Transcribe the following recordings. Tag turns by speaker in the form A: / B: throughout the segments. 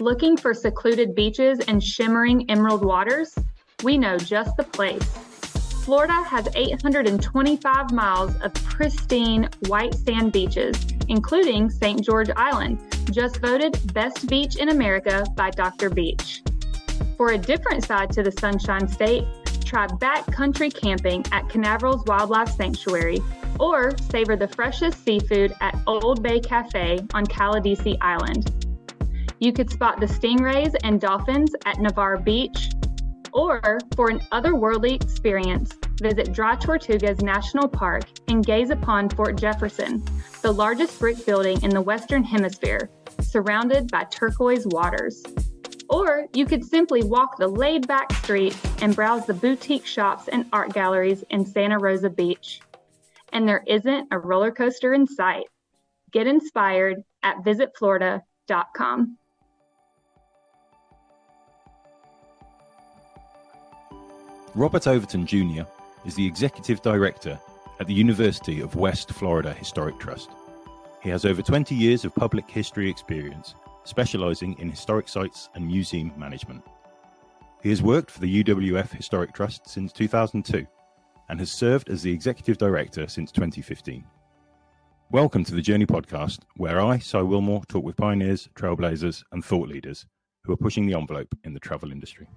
A: Looking for secluded beaches and shimmering emerald waters? We know just the place. Florida has 825 miles of pristine white sand beaches, including St. George Island, just voted Best Beach in America by Dr. Beach. For a different side to the Sunshine State, try backcountry camping at Canaveral's Wildlife Sanctuary or savor the freshest seafood at Old Bay Cafe on Caladesi Island. You could spot the stingrays and dolphins at Navarre Beach, or for an otherworldly experience, visit Dry Tortugas National Park and gaze upon Fort Jefferson, the largest brick building in the Western Hemisphere, surrounded by turquoise waters. Or you could simply walk the laid back streets and browse the boutique shops and art galleries in Santa Rosa Beach. And there isn't a roller coaster in sight. Get inspired at visitflorida.com.
B: Robert Overton Jr. is the Executive Director at the University of West Florida Historic Trust. He has over 20 years of public history experience, specializing in historic sites and museum management. He has worked for the UWF Historic Trust since 2002 and has served as the Executive Director since 2015. Welcome to the Journey podcast, where I, Si Willmore, talk with pioneers, trailblazers, and thought leaders who are pushing the envelope in the travel industry.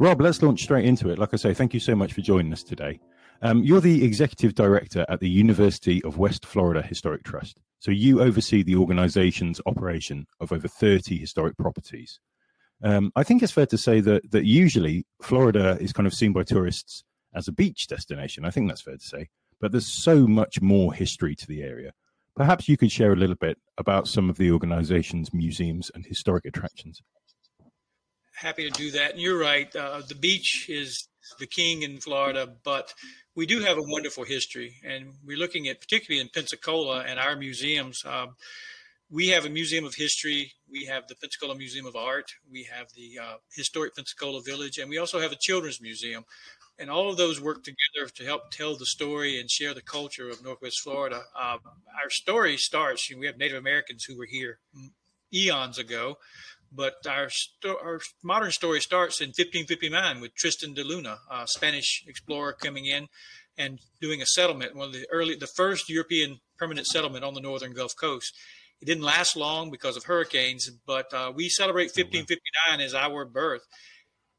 B: Rob, let's launch straight into it. Like I say, thank you so much for joining us today. Um, you're the executive director at the University of West Florida Historic Trust. So you oversee the organization's operation of over 30 historic properties. Um, I think it's fair to say that that usually Florida is kind of seen by tourists as a beach destination. I think that's fair to say. But there's so much more history to the area. Perhaps you could share a little bit about some of the organization's museums and historic attractions
C: happy to do that. And you're right. Uh, the beach is the king in Florida, but we do have a wonderful history. And we're looking at, particularly in Pensacola and our museums, um, we have a museum of history. We have the Pensacola Museum of Art. We have the uh, historic Pensacola Village, and we also have a children's museum. And all of those work together to help tell the story and share the culture of Northwest Florida. Uh, our story starts. You know, we have Native Americans who were here eons ago, but our, sto- our modern story starts in 1559 with Tristan de Luna, a Spanish explorer coming in and doing a settlement, one of the early, the first European permanent settlement on the northern Gulf Coast. It didn't last long because of hurricanes, but uh, we celebrate 1559 as our birth.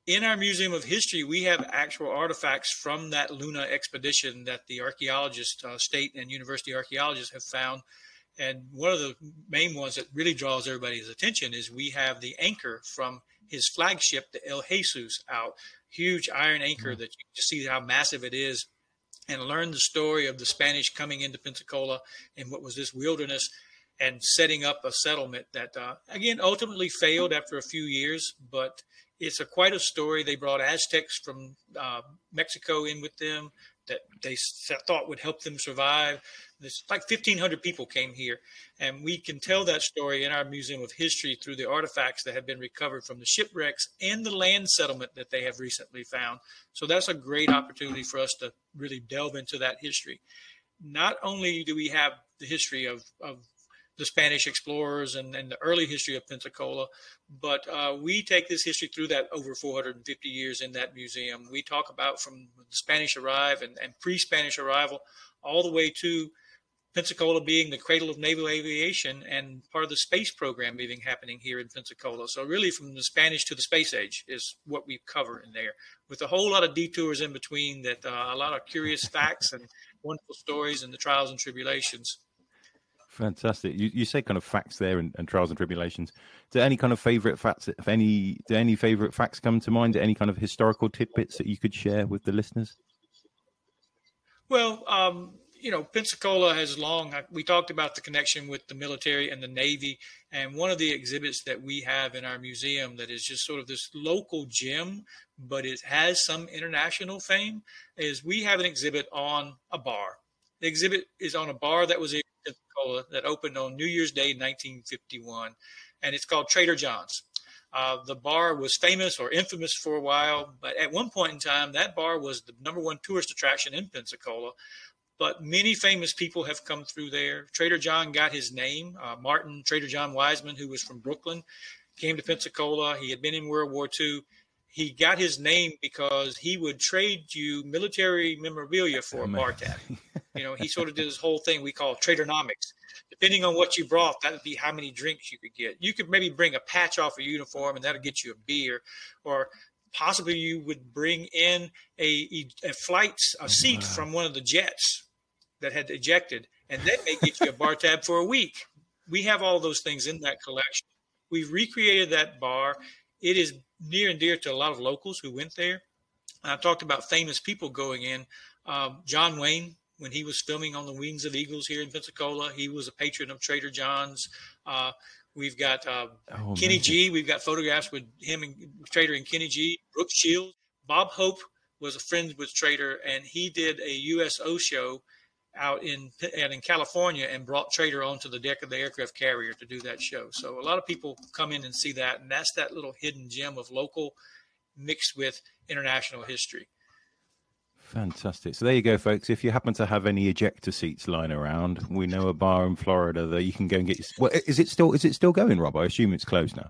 C: In our Museum of History, we have actual artifacts from that Luna expedition that the archaeologists, uh, state and university archaeologists, have found and one of the main ones that really draws everybody's attention is we have the anchor from his flagship, the El Jesus, out. Huge iron anchor mm-hmm. that you can see how massive it is and learn the story of the Spanish coming into Pensacola and what was this wilderness and setting up a settlement that, uh, again, ultimately failed after a few years, but it's a quite a story. They brought Aztecs from uh, Mexico in with them that they thought would help them survive. There's like 1,500 people came here, and we can tell that story in our Museum of History through the artifacts that have been recovered from the shipwrecks and the land settlement that they have recently found. So that's a great opportunity for us to really delve into that history. Not only do we have the history of, of the Spanish explorers and, and, the early history of Pensacola. But uh, we take this history through that over 450 years in that museum. We talk about from the Spanish arrive and, and pre Spanish arrival all the way to Pensacola being the cradle of naval aviation and part of the space program even happening here in Pensacola. So really from the Spanish to the space age is what we cover in there with a whole lot of detours in between that uh, a lot of curious facts and wonderful stories and the trials and tribulations.
B: Fantastic. You, you say kind of facts there and, and trials and tribulations. Do any kind of favorite facts, if any, do any favorite facts come to mind? Any kind of historical tidbits that you could share with the listeners?
C: Well, um, you know, Pensacola has long, we talked about the connection with the military and the Navy. And one of the exhibits that we have in our museum that is just sort of this local gem, but it has some international fame, is we have an exhibit on a bar. The exhibit is on a bar that was Pensacola that opened on New Year's Day, 1951. And it's called Trader Jon's. Uh, the bar was famous or infamous for a while, but at one point in time, that bar was the number one tourist attraction in Pensacola. But many famous people have come through there. Trader Jon got his name. Uh, Martin Trader Jon Weissman, who was from Brooklyn, came to Pensacola. He had been in World War II. He got his name because he would trade you military memorabilia for a bar tab. you know, he sort of did this whole thing we call tradernomics depending on what you brought, that would be how many drinks you could get. You could maybe bring a patch off a uniform, and that'll get you a beer, or possibly you would bring in a, a flight a seat wow. from one of the jets that had ejected, and that may get you a bar tab for a week. We have all those things in that collection. We've recreated that bar. It is near and dear to a lot of locals who went there. I talked about famous people going in. Um, John Wayne when he was filming on the Wings of Eagles here in Pensacola. He was a patron of Trader Jon's. Uh, we've got uh, oh, Kenny man. G. We've got photographs with him and Trader and Kenny G. Brooke Shields. Bob Hope was a friend with Trader, and he did a USO show out in out in California and brought Trader onto the deck of the aircraft carrier to do that show. So a lot of people come in and see that, and that's that little hidden gem of local mixed with international history.
B: Fantastic. So there you go, folks. If you happen to have any ejector seats lying around, we know a bar in Florida that you can go and get. Your, well, is it still is it still going, Rob? I assume it's closed now.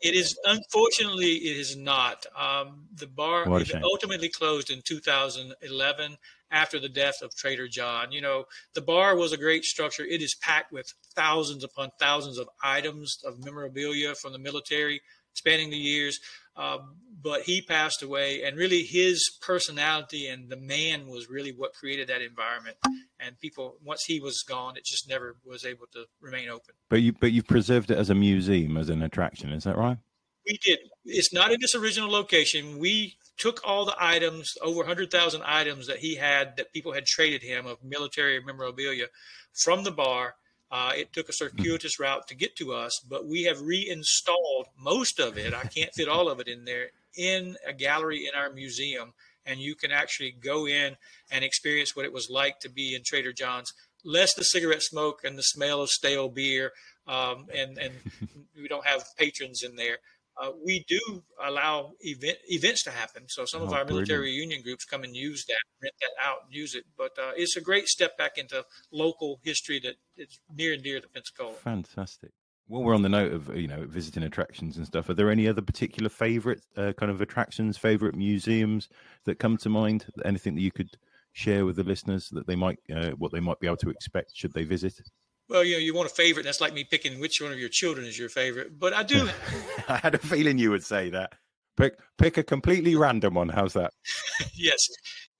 C: It is unfortunately it is not. Um, the bar ultimately closed in 2011 after the death of Trader Jon. You know, the bar was a great structure. It is packed with thousands upon thousands of items of memorabilia from the military spanning the years. Um, but he passed away, and really his personality and the man was really what created that environment. And people, once he was gone, it just never was able to remain open.
B: But you, but you've preserved it as a museum, as an attraction. Is that right?
C: We did. It's not in this original location. We took all the items, over 100,000 items that he had that people had traded him of military memorabilia from the bar uh, it took a circuitous route to get to us, but we have reinstalled most of it. I can't fit all of it in there in a gallery in our museum, and you can actually go in and experience what it was like to be in Trader Jon's. Less the cigarette smoke and the smell of stale beer, um, and and we don't have patrons in there uh, we do allow event, events to happen. So some oh, of our brilliant. military union groups come and use that, rent that out, and use it. But uh, it's a great step back into local history that is near and dear to Pensacola.
B: Fantastic. Well, we're on the note of you know visiting attractions and stuff. Are there any other particular favorite uh, kind of attractions, favorite museums that come to mind? Anything that you could share with the listeners that they might uh, what they might be able to expect should they visit?
C: Well, you know, you want a favorite. That's like me picking which one of your children is your favorite. But I do.
B: I had a feeling you would say that. Pick pick a completely random one. How's that?
C: yes.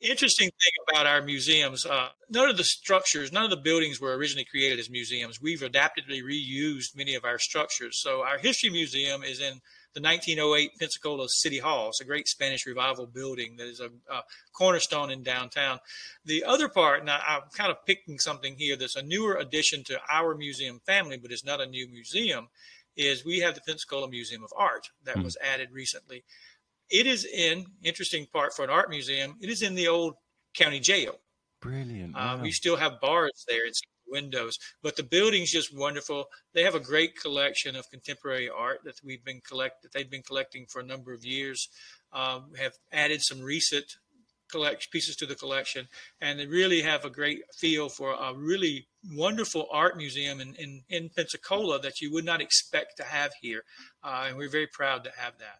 C: Interesting thing about our museums, uh, none of the structures, none of the buildings were originally created as museums. We've adaptively reused many of our structures. So our history museum is in the 1908 Pensacola City Hall. It's a great Spanish revival building that is a, a cornerstone in downtown. The other part, now I'm kind of picking something here that's a newer addition to our museum family, but it's not a new museum, is we have the Pensacola Museum of Art that mm was added recently. It is in, interesting part for an art museum, it is in the old county jail.
B: Brilliant.
C: Uh, we still have bars there. It's windows. But the building's just wonderful. They have a great collection of contemporary art that we've been collect that they've been collecting for a number of years. Um, have added some recent collect pieces to the collection, and they really have a great feel for a really wonderful art museum in, in, in Pensacola that you would not expect to have here. Uh, and we're very proud to have that.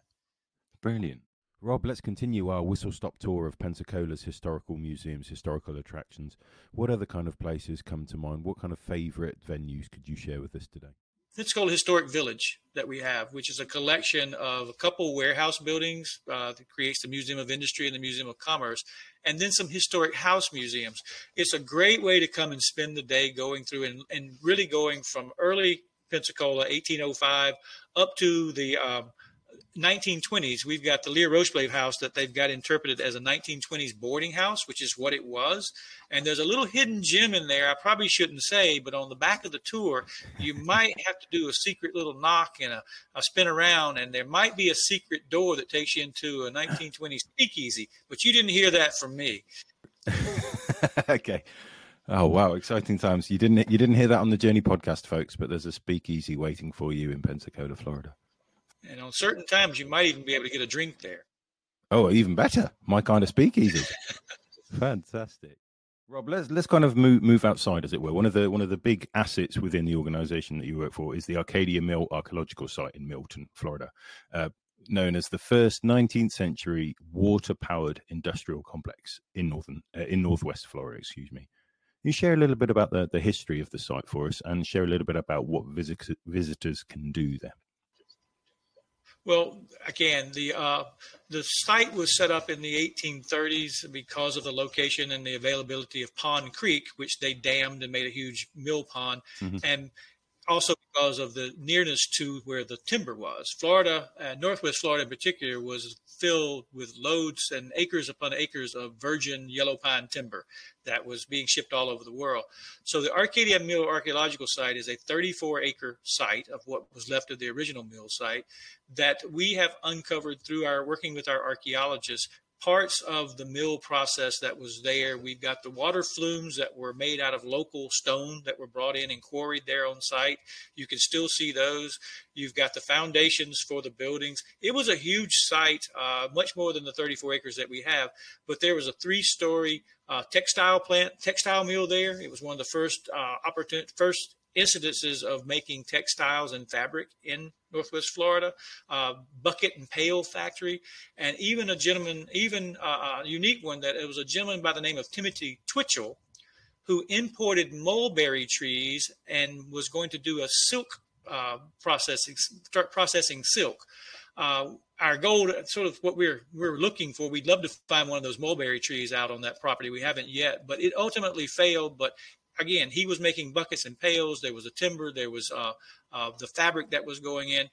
B: Brilliant. Rob, let's continue our whistle stop tour of Pensacola's historical museums, historical attractions. What other kind of places come to mind? What kind of favourite venues could you share with us today?
C: Called Historic Village that we have, which is a collection of a couple warehouse buildings uh, that creates the Museum of Industry and the Museum of Commerce, and then some historic house museums. It's a great way to come and spend the day going through and, and really going from early Pensacola, 1805, up to the um, 1920s, we've got the Lear Rocheblave house that they've got interpreted as a 1920s boarding house, which is what it was. And there's a little hidden gem in there. I probably shouldn't say, but on the back of the tour, you might have to do a secret little knock and a, a spin around, and there might be a secret door that takes you into a 1920s speakeasy. But you didn't hear that from me.
B: okay. Oh wow, exciting times! You didn't you didn't hear that on the Journey podcast, folks, but there's a speakeasy waiting for you in Pensacola, Florida.
C: And on certain times, you might even be able to get a drink there.
B: Oh, even better. My kind of speakeasy. Fantastic. Rob, let's let's kind of move move outside, as it were. One of the one of the big assets within the organisation that you work for is the Arcadia Mill Archaeological Site in Milton, Florida, uh, known as the first 19th century water powered industrial complex in northern uh, in northwest Florida. Excuse me. Can you share a little bit about the, the history of the site for us, and share a little bit about what visit, visitors can do there.
C: Well, again, the uh, the site was set up in the 1830s because of the location and the availability of Pond Creek, which they dammed and made a huge mill pond, mm-hmm. and also because of the nearness to where the timber was. Florida, uh, Northwest Florida in particular, was filled with loads and acres upon acres of virgin yellow pine timber that was being shipped all over the world. So the Arcadia Mill Archaeological Site is a 34 acre site of what was left of the original mill site that we have uncovered through our working with our archaeologists parts of the mill process that was there. We've got the water flumes that were made out of local stone that were brought in and quarried there on site. You can still see those. You've got the foundations for the buildings. It was a huge site, uh, much more than the 34 acres that we have, but there was a three story uh, textile plant, textile mill there. It was one of the first uh, first incidences of making textiles and fabric in Northwest Florida, uh, bucket and pail factory, and even a gentleman, even uh, a unique one that it was a gentleman by the name of Timothy Twitchell, who imported mulberry trees and was going to do a silk uh, processing, start processing silk. Uh, our goal, sort of what we're we're looking for, we'd love to find one of those mulberry trees out on that property. We haven't yet, but it ultimately failed. But again, he was making buckets and pails. There was a timber. There was uh, uh, the fabric that was going in.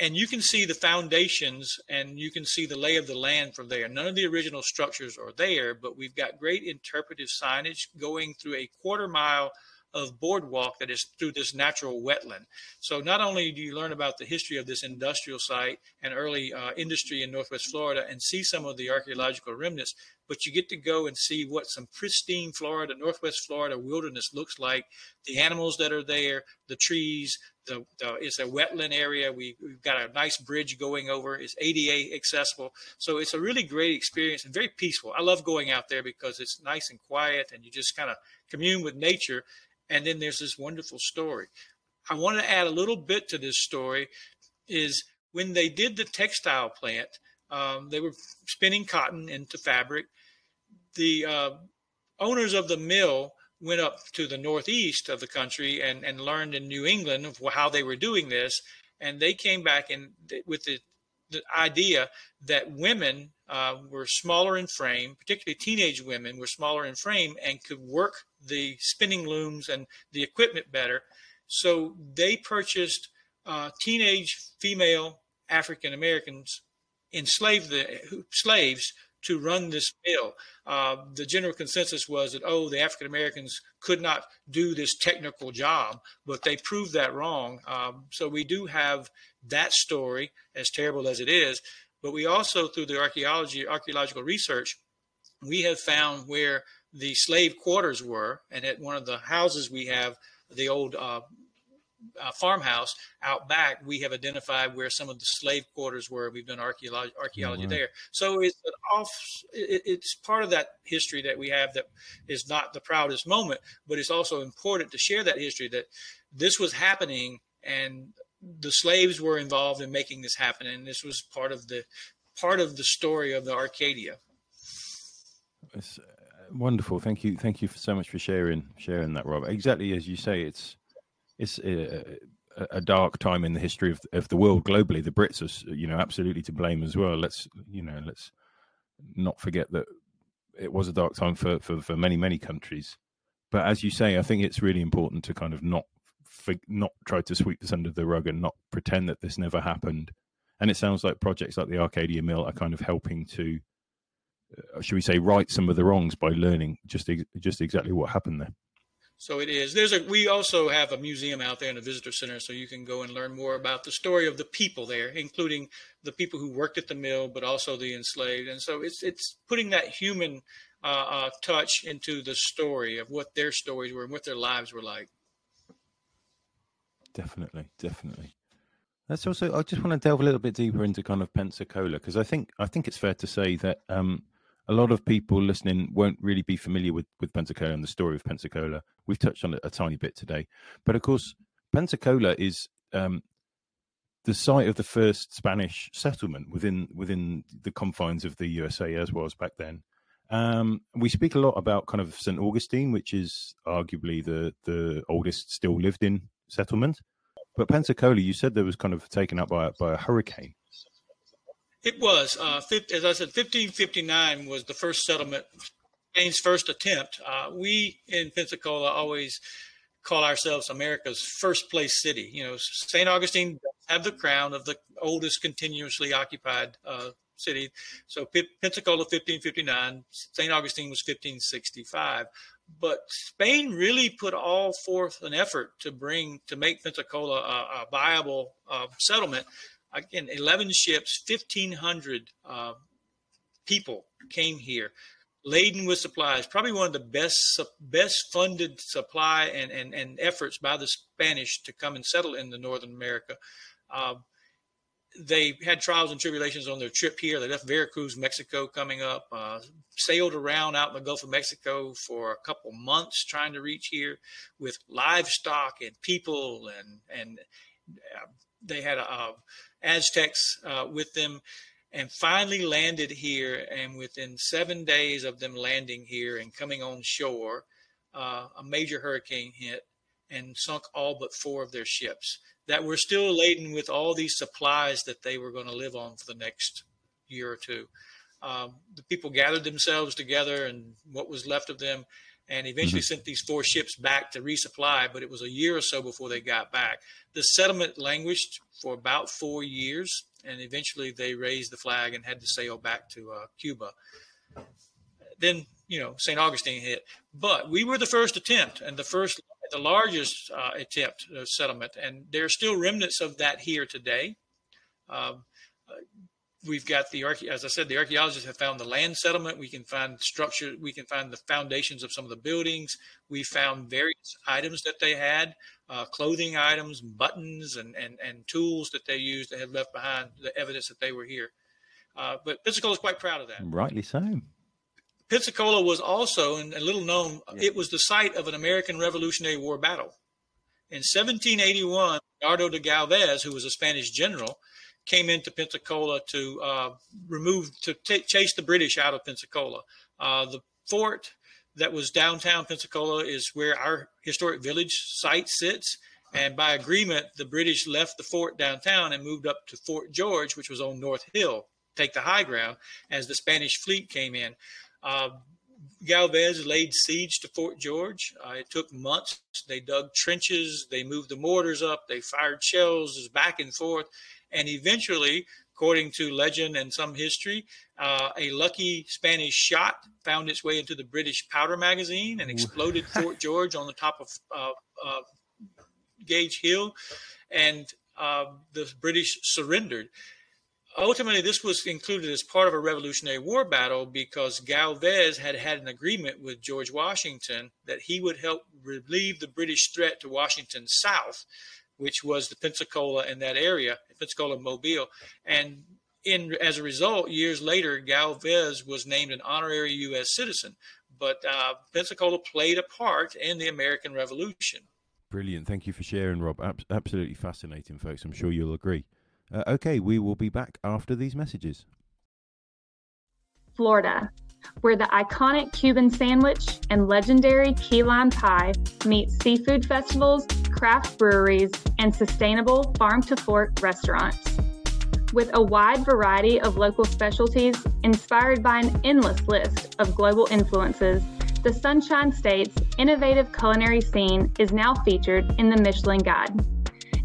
C: And you can see the foundations and you can see the lay of the land from there. None of the original structures are there, but we've got great interpretive signage going through a quarter mile of boardwalk that is through this natural wetland. So not only do you learn about the history of this industrial site and early uh, industry in Northwest Florida and see some of the archaeological remnants, but you get to go and see what some pristine Florida, Northwest Florida wilderness looks like, the animals that are there, the trees, the, the it's a wetland area. We, we've got a nice bridge going over. It's ADA accessible. So it's a really great experience and very peaceful. I love going out there because it's nice and quiet and you just kind of commune with nature. And then there's this wonderful story. I want to add a little bit to this story is when they did the textile plant, um, they were spinning cotton into fabric the uh, owners of the mill went up to the northeast of the country and, and learned in New England of how they were doing this. And they came back and with the, the idea that women uh, were smaller in frame, particularly teenage women were smaller in frame and could work the spinning looms and the equipment better. So they purchased uh, teenage female African Americans, enslaved the slaves to run this bill. Uh, the general consensus was that, oh, the African Americans could not do this technical job, but they proved that wrong. Um, so we do have that story, as terrible as it is, but we also, through the archaeology, archaeological research, we have found where the slave quarters were, and at one of the houses we have the old uh, uh, farmhouse out back, we have identified where some of the slave quarters were. We've done archaeology, archaeology mm-hmm. there. So it's off. It, it's part of that history that we have that is not the proudest moment, but it's also important to share that history that this was happening and the slaves were involved in making this happen, and this was part of the part of the story of the Arcadia.
B: It's uh, wonderful. Thank you. Thank you so much for sharing sharing that, Rob. Exactly as you say, it's it's a, a, dark time in the history of of the world globally. The Brits are, you know, absolutely to blame as well. Let's, you know, let's not forget that it was a dark time for for, for many many countries. But as you say, I think it's really important to kind of not not try to sweep this under the rug and not pretend that this never happened. And it sounds like projects like the Arcadia Mill are kind of helping to, uh, should we say, right some of the wrongs by learning just just exactly what happened there.
C: So it is. There's a. We also have a museum out there in a visitor center, so you can go and learn more about the story of the people there, including the people who worked at the mill, but also the enslaved. And so it's it's putting that human uh, uh, touch into the story of what their stories were and what their lives were like.
B: Definitely, definitely. That's also. I just want to delve a little bit deeper into kind of Pensacola because I think I think it's fair to say that um, a lot of people listening won't really be familiar with with Pensacola and the story of Pensacola. We've touched on it a tiny bit today, but of course, Pensacola is um, the site of the first Spanish settlement within within the confines of the USA as was back then. Um, we speak a lot about kind of St. Augustine, which is arguably the the oldest still lived in settlement. But Pensacola, you said there was kind of taken up by by a hurricane.
C: It was, uh, 50, as I said, 1559 was the first settlement, Spain's first attempt. Uh, we in Pensacola always call ourselves America's first place city. You know, St. Augustine have the crown of the oldest continuously occupied uh, city. So P- Pensacola 1559, St. Augustine was 1565. But Spain really put all forth an effort to bring to make Pensacola a, a viable uh, settlement. Again, 11 ships, 1,500 uh, people came here laden with supplies. Probably one of the best best funded supply and, and, and efforts by the Spanish to come and settle in the Northern America. Uh, they had trials and tribulations on their trip here. They left Veracruz, Mexico, coming up, uh, sailed around out in the Gulf of Mexico for a couple months trying to reach here with livestock and people, and and uh, they had Aztecs uh, with them, and finally landed here. And within seven days of them landing here and coming on shore, uh, a major hurricane hit and sunk all but four of their ships that were still laden with all these supplies that they were going to live on for the next year or two. Um, the people gathered themselves together and what was left of them and eventually mm-hmm. sent these four ships back to resupply, but it was a year or so before they got back. The settlement languished for about four years, and eventually they raised the flag and had to sail back to uh, Cuba. Then, you know, St. Augustine hit. But we were the first attempt and the first the largest uh, attempt uh, settlement, and there are still remnants of that here today. Um, we've got the as I said, the archaeologists have found the land settlement. We can find structure. We can find the foundations of some of the buildings. We found various items that they had, uh, clothing items, buttons, and, and and tools that they used that had left behind the evidence that they were here. Uh, but Pensacola is quite proud of that.
B: Rightly so.
C: Pensacola was also, and a little known, yeah. it was the site of an American Revolutionary War battle. In 1781, Bernardo de Galvez, who was a Spanish general, came into Pensacola to uh, remove, to t- chase the British out of Pensacola. Uh, the fort that was downtown Pensacola is where our historic village site sits. And by agreement, the British left the fort downtown and moved up to Fort George, which was on North Hill, take the high ground, as the Spanish fleet came in. Uh, Galvez laid siege to Fort George. Uh, it took months. They dug trenches, they moved the mortars up, they fired shells back and forth, and eventually, according to legend and some history, uh, a lucky Spanish shot found its way into the British powder magazine and exploded Fort George on the top of uh, Gage Hill, and uh, the British surrendered. Ultimately, this was included as part of a Revolutionary War battle because Galvez had had an agreement with George Washington that he would help relieve the British threat to Washington's south, which was the Pensacola and that area, Pensacola, Mobile, and in as a result, years later, Galvez was named an honorary U.S. citizen. But uh, Pensacola played a part in the American Revolution.
B: Brilliant. Thank you for sharing, Rob. absolutely fascinating, folks. I'm sure you'll agree. Uh, okay, we will be back after these messages.
A: Florida, where the iconic Cuban sandwich and legendary key lime pie meet seafood festivals, craft breweries, and sustainable farm to fork restaurants. With a wide variety of local specialties inspired by an endless list of global influences, the Sunshine State's innovative culinary scene is now featured in the Michelin Guide.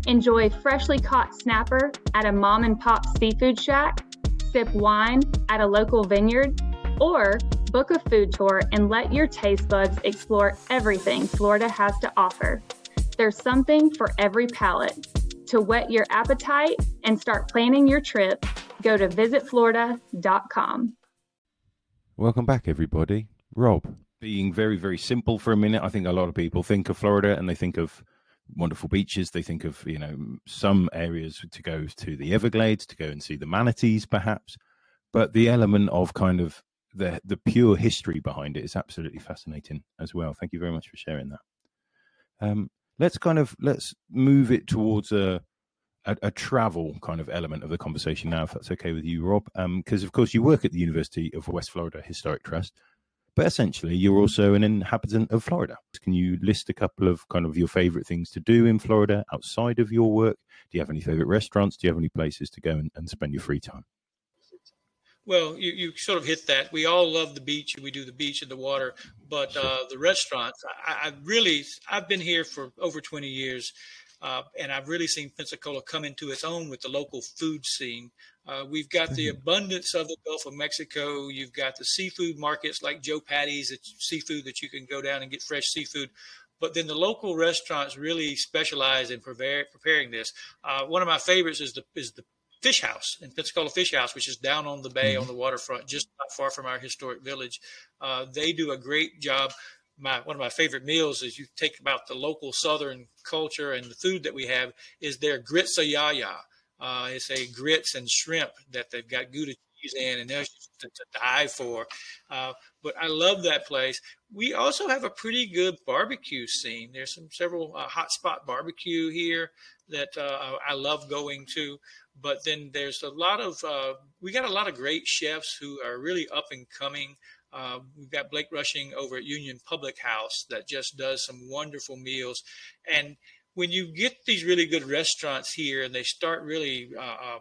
A: Enjoy freshly caught snapper at a mom and pop seafood shack, sip wine at a local vineyard, or book a food tour and let your taste buds explore everything Florida has to offer. There's something for every palate. To whet your appetite and start planning your trip, go to visitflorida.com.
B: Welcome back, everybody. Rob, being very, very simple for a minute, I think a lot of people think of Florida and they think of wonderful beaches. They think of you know some areas to go to the Everglades to go and see the manatees, perhaps. But the element of kind of the the pure history behind it is absolutely fascinating as well. Thank you very much for sharing that. Um, let's kind of let's move it towards a, a, a travel kind of element of the conversation now, if that's okay with you, Rob. Because um, of course you work at the University of West Florida Historic Trust, but essentially you're also an inhabitant of Florida. Can you list a couple of kind of your favorite things to do in Florida outside of your work? Do you have any favorite restaurants? Do you have any places to go and, and spend your free time?
C: Well, you, you sort of hit that. We all love the beach, and we do the beach and the water, but uh, the restaurants. I, I, really, I've been here for over 20 years, uh, and I've really seen Pensacola come into its own with the local food scene. Uh, we've got the mm-hmm. abundance of the Gulf of Mexico. You've got the seafood markets like Joe Patti's, it's seafood that you can go down and get fresh seafood. But then the local restaurants really specialize in preparing this. Uh, one of my favorites is the is the fish house in Pensacola Fish House, which is down on the bay mm-hmm. on the waterfront, just not far from our historic village. Uh, they do a great job. My one of my favorite meals is you take about the local Southern culture and the food that we have is their grits a yaya. Uh, it's a grits and shrimp that they've got Gouda cheese in, and they're to, to die for. Uh, but I love that place. We also have a pretty good barbecue scene. There's some several uh, hot spot barbecue here that uh, I love going to. But then there's a lot of uh, we got a lot of great chefs who are really up and coming. Uh, we've got Blake Rushing over at Union Public House that just does some wonderful meals. And when you get these really good restaurants here and they start really, uh, um,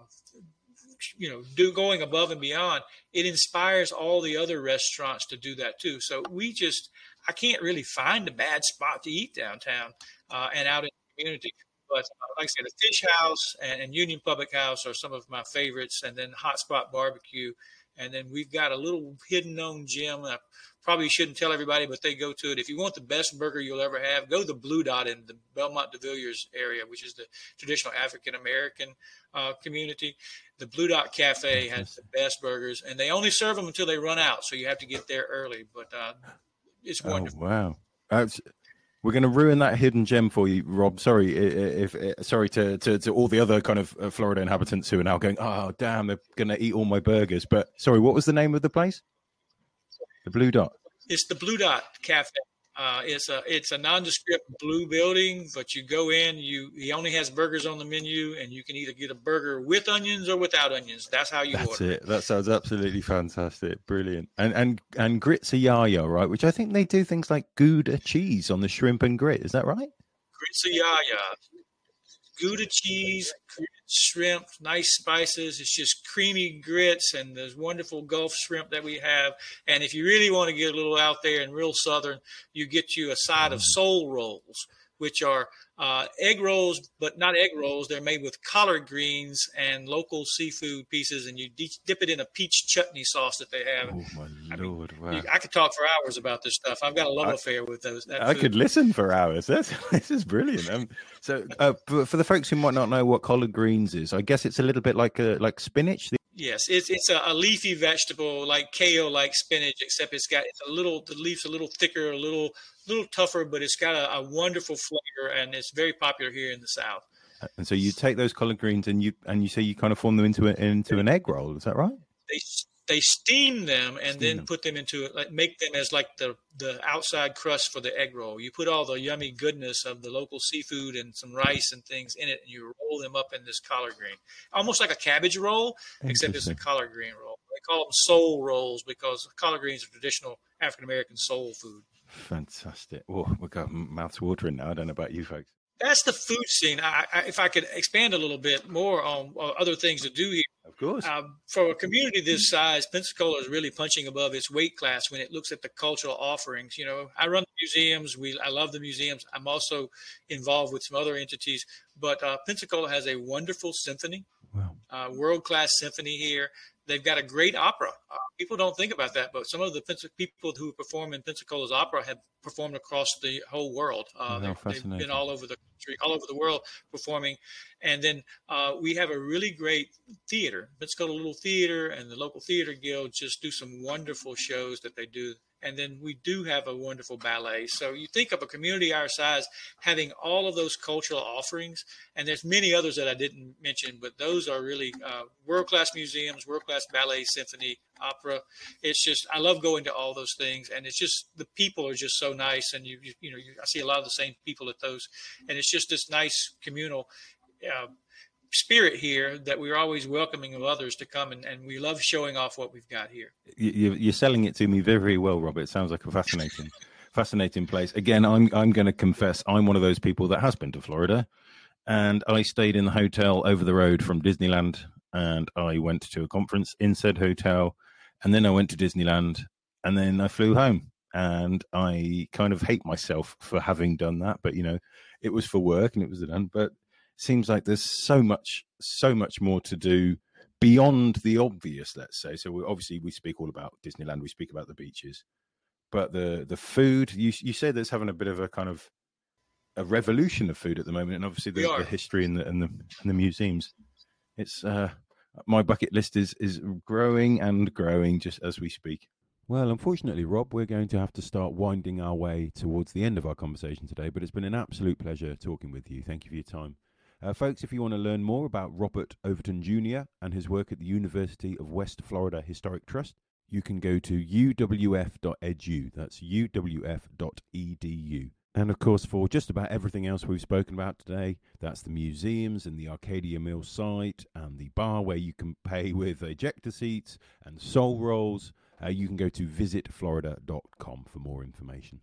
C: you know, do going above and beyond, it inspires all the other restaurants to do that too. So we just, I can't really find a bad spot to eat downtown uh, and out in the community. But uh, like I said, the Fish House and, and, Union Public House are some of my favorites, and then Hotspot Barbecue. And then we've got a little hidden known gem. I probably shouldn't tell everybody, but they go to it. If you want the best burger you'll ever have, go to the Blue Dot in the Belmont de Villiers area, which is the traditional African American uh, community. The Blue Dot Cafe has the best burgers, and they only serve them until they run out, so you have to get there early. But uh, it's oh, wonderful.
B: Oh, wow. That's we're going to ruin that hidden gem for you, Rob. Sorry, if, if sorry to, to, to all the other kind of uh, Florida inhabitants who are now going, oh damn, they're going to eat all my burgers. But sorry, what was the name of the place? The Blue Dot.
C: It's the Blue Dot Cafe. Uh, it's a it's a nondescript blue building, but you go in. You he only has burgers on the menu, and you can either get a burger with onions or without onions. That's how you
B: That's
C: order.
B: it. That sounds absolutely fantastic, brilliant. And and and grits are yaya, right? Which I think they do things like Gouda cheese on the shrimp and grit. Is that right?
C: Grits are yaya. Gouda cheese, shrimp, nice spices. It's just creamy grits and those wonderful Gulf shrimp that we have. And if you really want to get a little out there and real southern, you get you a side of mm. soul rolls, which are uh, egg rolls, but not egg rolls. They're made with collard greens and local seafood pieces, and you dip it in a peach chutney sauce that they have.
B: Oh my lord! I, mean, wow.
C: I could talk for hours about this stuff. I've got a love I, affair with those.
B: I food. could listen for hours. That's this is brilliant. Um, so, uh, for the folks who might not know what collard greens is, I guess it's a little bit like a like spinach.
C: Yes, it's it's a, a, leafy vegetable like kale, like spinach, except it's got it's a little the leaves a little thicker, a little little tougher, but it's got a, a wonderful flavor, and it's very popular here in the South.
B: And so you take those collard greens and you and you say you kind of form them into a, into an egg roll. Is that right?
C: They they steam them and steam then them. put them into it, like make them as like the the outside crust for the egg roll. You put all the yummy goodness of the local seafood and some rice and things in it, and you roll them up in this collard green, almost like a cabbage roll, except it's a collard green roll. They call them soul rolls because collard greens are traditional African American soul food.
B: Fantastic! Oh, we've got mouths watering now. I don't know about you folks
C: that's the food scene. I, I, if I could expand a little bit more on other things to do here.
B: Of course. Uh,
C: for a community this size, Pensacola is really punching above its weight class when it looks at the cultural offerings. You know, I run the museums. We, I love the museums. I'm also involved with some other entities. But uh, Pensacola has a wonderful symphony. Uh, world class symphony here. They've got a great opera. Uh, people don't think about that, but some of the people who perform in Pensacola's opera have performed across the whole world. Uh, they've, they've, been all over the country, all over the world performing. And then uh, we have a really great theater, Pensacola Little Theater, and the local theater guild just do some wonderful shows that they do and then we do have a wonderful ballet. So you think of a community our size having all of those cultural offerings, and there's many others that I didn't mention, but those are really uh, world class museums, world class ballet, symphony, opera. It's just I love going to all those things, and it's just the people are just so nice, and you you, you know you, I see a lot of the same people at those, and it's just this nice communal. Uh, spirit here that we're always welcoming of others to come and, and we love showing off what we've got here.
B: You, are selling it to me very, very well, Robert. It sounds like a fascinating, fascinating place. Again, I'm I'm going to confess I'm one of those people that has been to Florida, and I stayed in the hotel over the road from Disneyland, and I went to a conference in said hotel, and then I went to Disneyland, and then I flew home. And I kind of hate myself for having done that, but you know, it was for work and it was done. But seems like there's so much so much more to do beyond the obvious let's say so we, obviously we speak all about disneyland we speak about the beaches but the the food you you say there's having a bit of a kind of a revolution of food at the moment and obviously the, the history and the, and the and the museums it's uh my bucket list is is growing and growing just as we speak well, unfortunately, Rob, we're going to have to start winding our way towards the end of our conversation today, but it's been an absolute pleasure talking with you. Thank you for your time. Uh, folks, if you want to learn more about Robert Overton Jr. and his work at the University of West Florida Historic Trust, you can go to uwf.edu. That's uwf.edu. And of course, for just about everything else we've spoken about today, that's the museums and the Arcadia Mill site and the bar where you can pay with ejector seats and soul rolls. Uh, you can go to visitflorida.com for more information.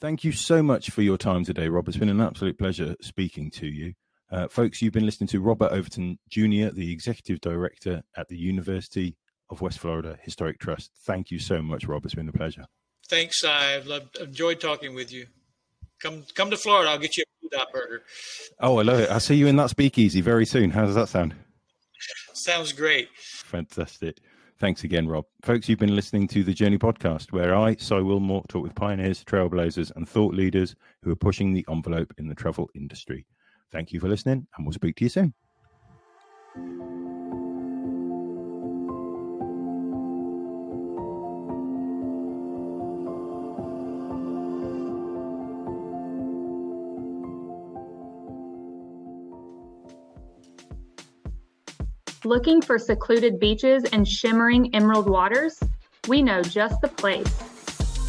B: Thank you so much for your time today, Rob. It's been an absolute pleasure speaking to you. Uh, folks, you've been listening to Robert Overton Jr., the Executive Director at the University of West Florida Historic Trust. Thank you so much, Rob. It's been a pleasure.
C: Thanks. I've loved, enjoyed talking with you. Come, come to Florida. I'll get you a dot burger.
B: Oh, I love it. I'll see you in that speakeasy very soon. How does that sound?
C: Sounds great.
B: Fantastic. Thanks again, Rob. Folks, you've been listening to the Journey Podcast, where I, Si Willmore, talk with pioneers, trailblazers, and thought leaders who are pushing the envelope in the travel industry. Thank you for listening, and we'll speak to you soon.
A: Looking for secluded beaches and shimmering emerald waters? We know just the place.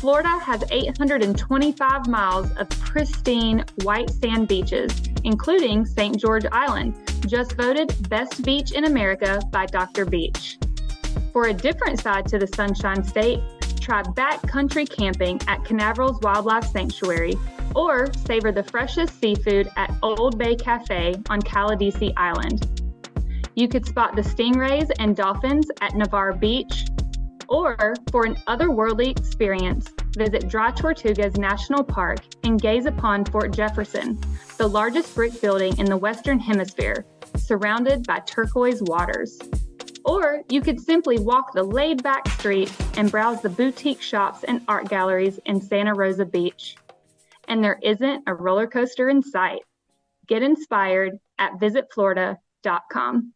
A: Florida has 825 miles of pristine white sand beaches, including St. George Island, just voted Best Beach in America by Dr. Beach. For a different side to the Sunshine State, try backcountry camping at Canaveral's Wildlife Sanctuary or savor the freshest seafood at Old Bay Cafe on Caladesi Island. You could spot the stingrays and dolphins at Navarre Beach, or for an otherworldly experience, visit Dry Tortugas National Park and gaze upon Fort Jefferson, the largest brick building in the Western Hemisphere, surrounded by turquoise waters. Or you could simply walk the laid back streets and browse the boutique shops and art galleries in Santa Rosa Beach. And there isn't a roller coaster in sight. Get inspired at visitflorida.com.